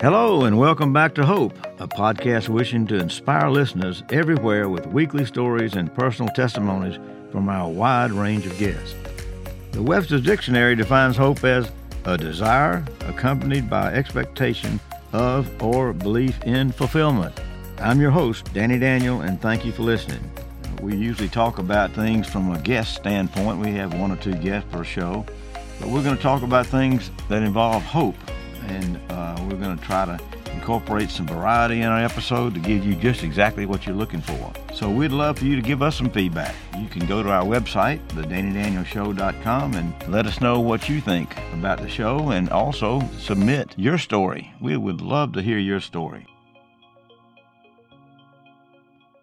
Hello, and welcome back to Hope, a podcast wishing to inspire listeners everywhere with weekly stories and personal testimonies from our wide range of guests. The Webster's Dictionary defines hope as a desire accompanied by expectation of or belief in fulfillment. I'm your host, Danny Daniel, and thank you for listening. We usually talk about things from a guest standpoint. We have one or two guests per show, but we're going to talk about things that involve hope, and uh, we're going to try to incorporate some variety in our episode to give you just exactly what you're looking for. So we'd love for you to give us some feedback. You can go to our website, thedannydanielshow.com, and let us know what you think about the show and also submit your story. We would love to hear your story.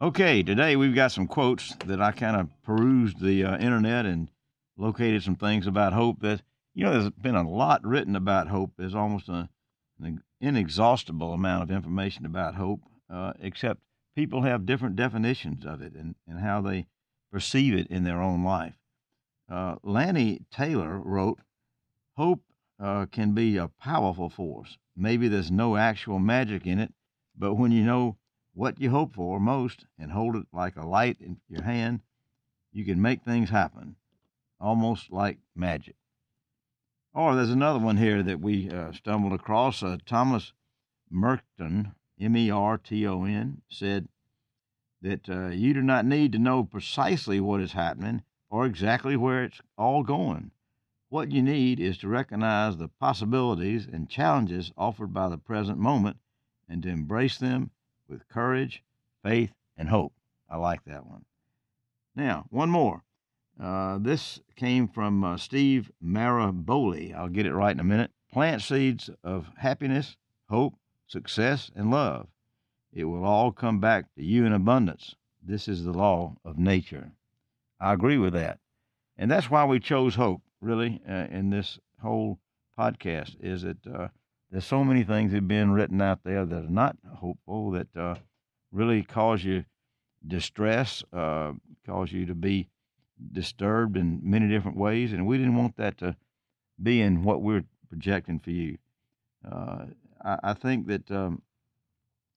Okay, today we've got some quotes that I kind of perused the uh, internet and located some things about hope that, you know, there's been a lot written about hope. There's almost a, an inexhaustible amount of information about hope, uh, except people have different definitions of it and, and how they perceive it in their own life. Uh, Laini Taylor wrote, Hope uh, can be a powerful force. Maybe there's no actual magic in it, but when you know what you hope for most and hold it like a light in your hand, you can make things happen, almost like magic. Or there's another one here that we uh, stumbled across. Uh, Thomas Merton, M E R T O N, said that uh, you do not need to know precisely what is happening or exactly where it's all going. What you need is to recognize the possibilities and challenges offered by the present moment and to embrace them with courage, faith, and hope. I like that one. Now, one more. Uh, this came from uh, Steve Maraboli. I'll get it right in a minute. Plant seeds of happiness, hope, success, and love. It will all come back to you in abundance. This is the law of nature. I agree with that. And that's why we chose hope, really, uh, in this whole podcast, is that uh, there's so many things that have been written out there that are not hopeful, that uh, really cause you distress, cause you to be disturbed in many different ways. And we didn't want that to be in what we're projecting for you. Uh, I, I, think that um,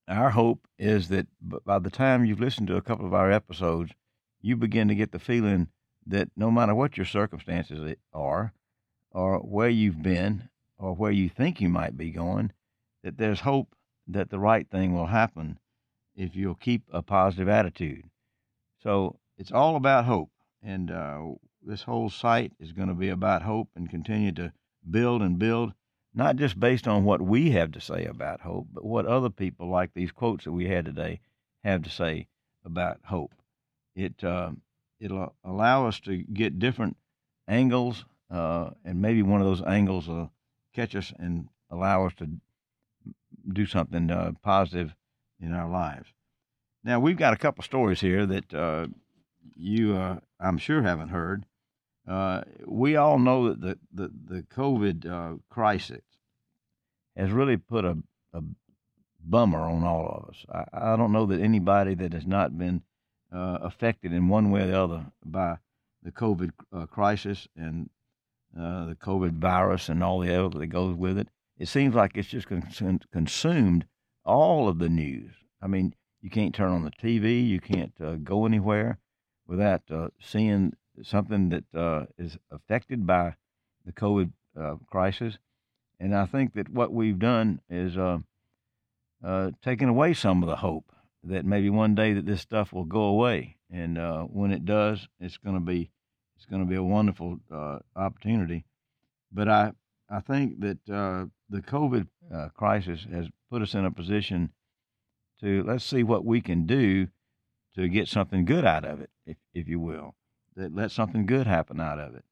our hope is that by the time you've listened to a couple of our episodes, you begin to get the feeling that no matter what your circumstances are or where you've been or where you think you might be going, that there's hope that the right thing will happen if you'll keep a positive attitude. So it's all about hope. And uh, this whole site is going to be about hope and continue to build and build, not just based on what we have to say about hope, but what other people, like these quotes that we had today, have to say about hope. It uh, it'll allow us to get different angles, uh, and maybe one of those angles will catch us and allow us to do something uh, positive in our lives. Now we've got a couple stories here that uh, you, uh, I'm sure, haven't heard. Uh, we all know that the the, the COVID uh, crisis has really put a, a bummer on all of us. I, I, don't know that anybody that has not been uh, affected in one way or the other by the COVID uh, crisis and the COVID virus and all the other that goes with it. It seems like it's just consumed all of the news. I mean, you can't turn on the TV, you can't uh, go anywhere without uh, seeing something that uh, is affected by the COVID uh, crisis. And I think that what we've done is uh, taken away some of the hope that maybe one day that this stuff will go away. And when it does, it's going to be it's going to be a wonderful uh, opportunity. But I I think that uh, the COVID uh, crisis has put us in a position to let's see what we can do to get something good out of it, if if you will, that let something good happen out of it.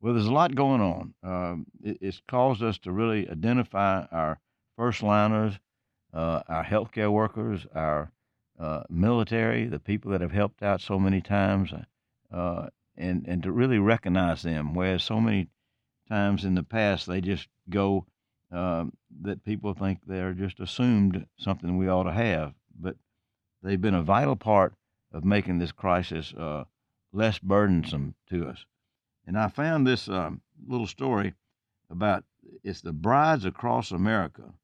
Well, there's a lot going on. Um, it, it's caused us to really identify our first liners, uh, our healthcare workers, our uh, military, the people that have helped out so many times, uh, and and to really recognize them. Whereas so many times in the past they just go um, that people think they're just assumed something we ought to have, but they've been a vital part of making this crisis uh, less burdensome to us. And I found this um, little story about it's the brides across America,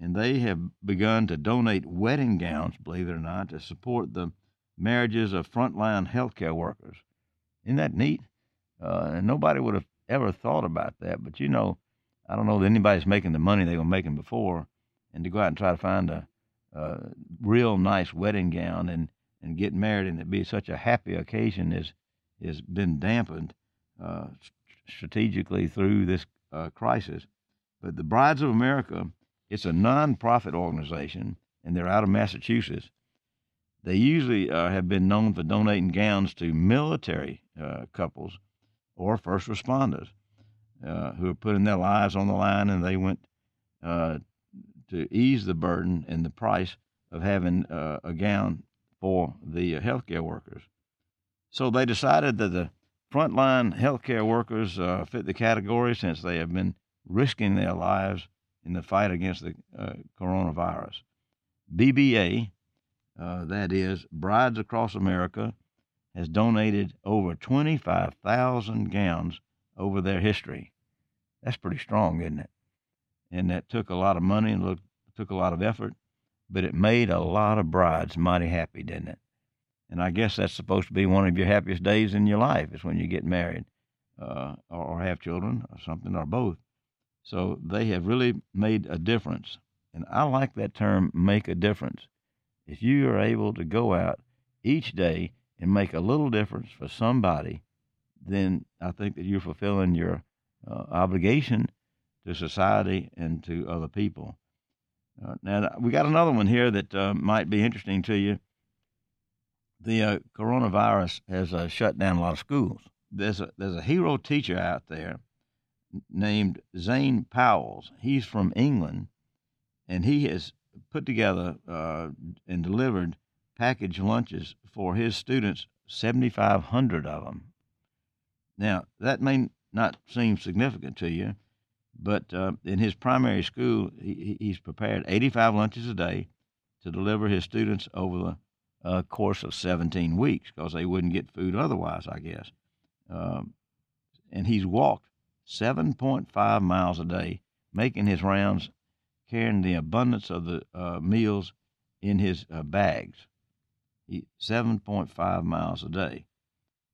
and they have begun to donate wedding gowns, believe it or not, to support the marriages of frontline healthcare workers. Isn't that neat? Uh, and nobody would have ever thought about that. But you know, I don't know that anybody's making the money they were making before, and to go out and try to find a, a real nice wedding gown and and get married and it be such a happy occasion is has been dampened uh, strategically through this uh, crisis. But the Brides of America it's a nonprofit organization, and they're out of Massachusetts. They usually uh, have been known for donating gowns to military uh, couples or first responders uh, who are putting their lives on the line, and they went uh, to ease the burden and the price of having a gown for the uh, healthcare workers. So they decided that the frontline healthcare workers fit the category since they have been risking their lives in the fight against the uh, coronavirus. BBA, uh, that is, Brides Across America, has donated over 25,000 gowns over their history. That's pretty strong, isn't it? And that took a lot of money and took a lot of effort, but it made a lot of brides mighty happy, didn't it? And I guess that's supposed to be one of your happiest days in your life is when you get married uh, or, or have children or something or both. So they have really made a difference. And I like that term, make a difference. If you are able to go out each day and make a little difference for somebody, then I think that you're fulfilling your uh, obligation to society and to other people. Uh, now, we got another one here that uh, might be interesting to you. The uh, coronavirus has uh, shut down a lot of schools. There's a, there's a hero teacher out there named Zane Powles. He's from England, and he has put together uh, and delivered package lunches for his students, 7,500 of them. Now, that may not seem significant to you, but uh, in his primary school, he, he's prepared 85 lunches a day to deliver his students over the uh, course of 17 weeks because they wouldn't get food otherwise, I guess. Um, and he's walked 7.5 miles a day, making his rounds, carrying the abundance of the uh, meals in his uh, bags. 7.5 miles a day.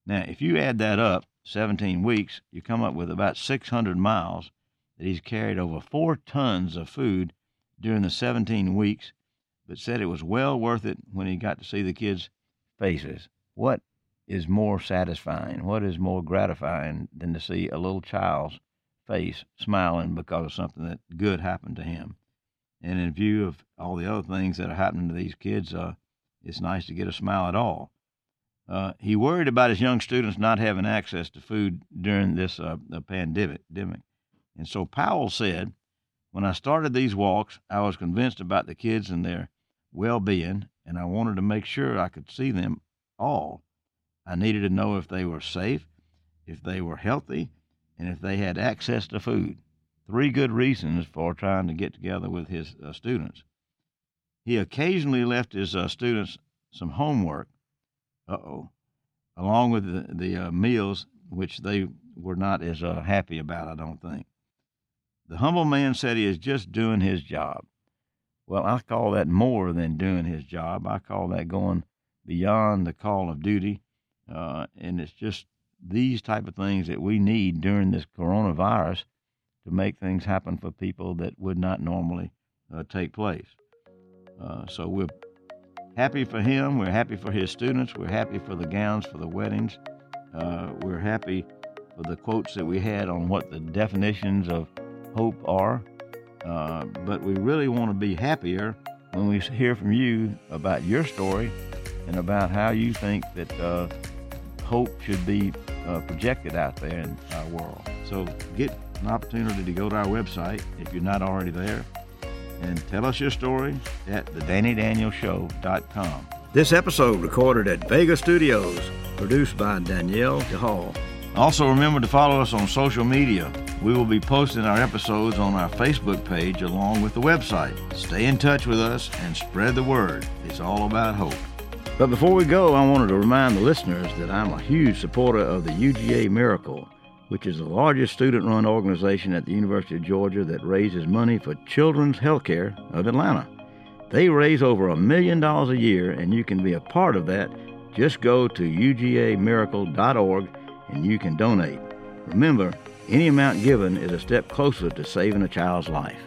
Now, if you add that up, 17 weeks, you come up with about 600 miles that he's carried over four tons of food during the 17 weeks, but said it was well worth it when he got to see the kids' faces. What is more satisfying? What is more gratifying than to see a little child's face smiling because of something that good happened to him? And in view of all the other things that are happening to these kids, uh, it's nice to get a smile at all. Uh, he worried about his young students not having access to food during this uh, pandemic. And so Powell said, When I started these walks, I was convinced about the kids and their well being, and I wanted to make sure I could see them all. I needed to know if they were safe, if they were healthy, and if they had access to food. Three good reasons for trying to get together with his uh, students. He occasionally left his uh, students some homework, uh oh, along with the, the uh, meals, which they were not as uh, happy about, I don't think. The humble man said he is just doing his job. Well, I call that more than doing his job. I call that going beyond the call of duty uh, and it's just these type of things that we need during this coronavirus to make things happen for people that would not normally uh, take place. Uh, so we're happy for him. We're happy for his students. We're happy for the gowns for the weddings. Uh, we're happy for the quotes that we had on what the definitions of hope are. Uh, but we really want to be happier when we hear from you about your story and about how you think that uh, hope should be uh, projected out there in our world. So get an opportunity to go to our website if you're not already there and tell us your story at thedannydanielshow.com. This episode recorded at Vega Studios, produced by Danielle DeHall. Also, remember to follow us on social media. We will be posting our episodes on our Facebook page along with the website. Stay in touch with us and spread the word. It's all about hope. But before we go, I wanted to remind the listeners that I'm a huge supporter of the UGA Miracle, which is the largest student run organization at the University of Georgia that raises money for Children's Healthcare of Atlanta. They raise over a million dollars a year, and you can be a part of that. Just go to ugamiracle.org and you can donate. Remember, any amount given is a step closer to saving a child's life.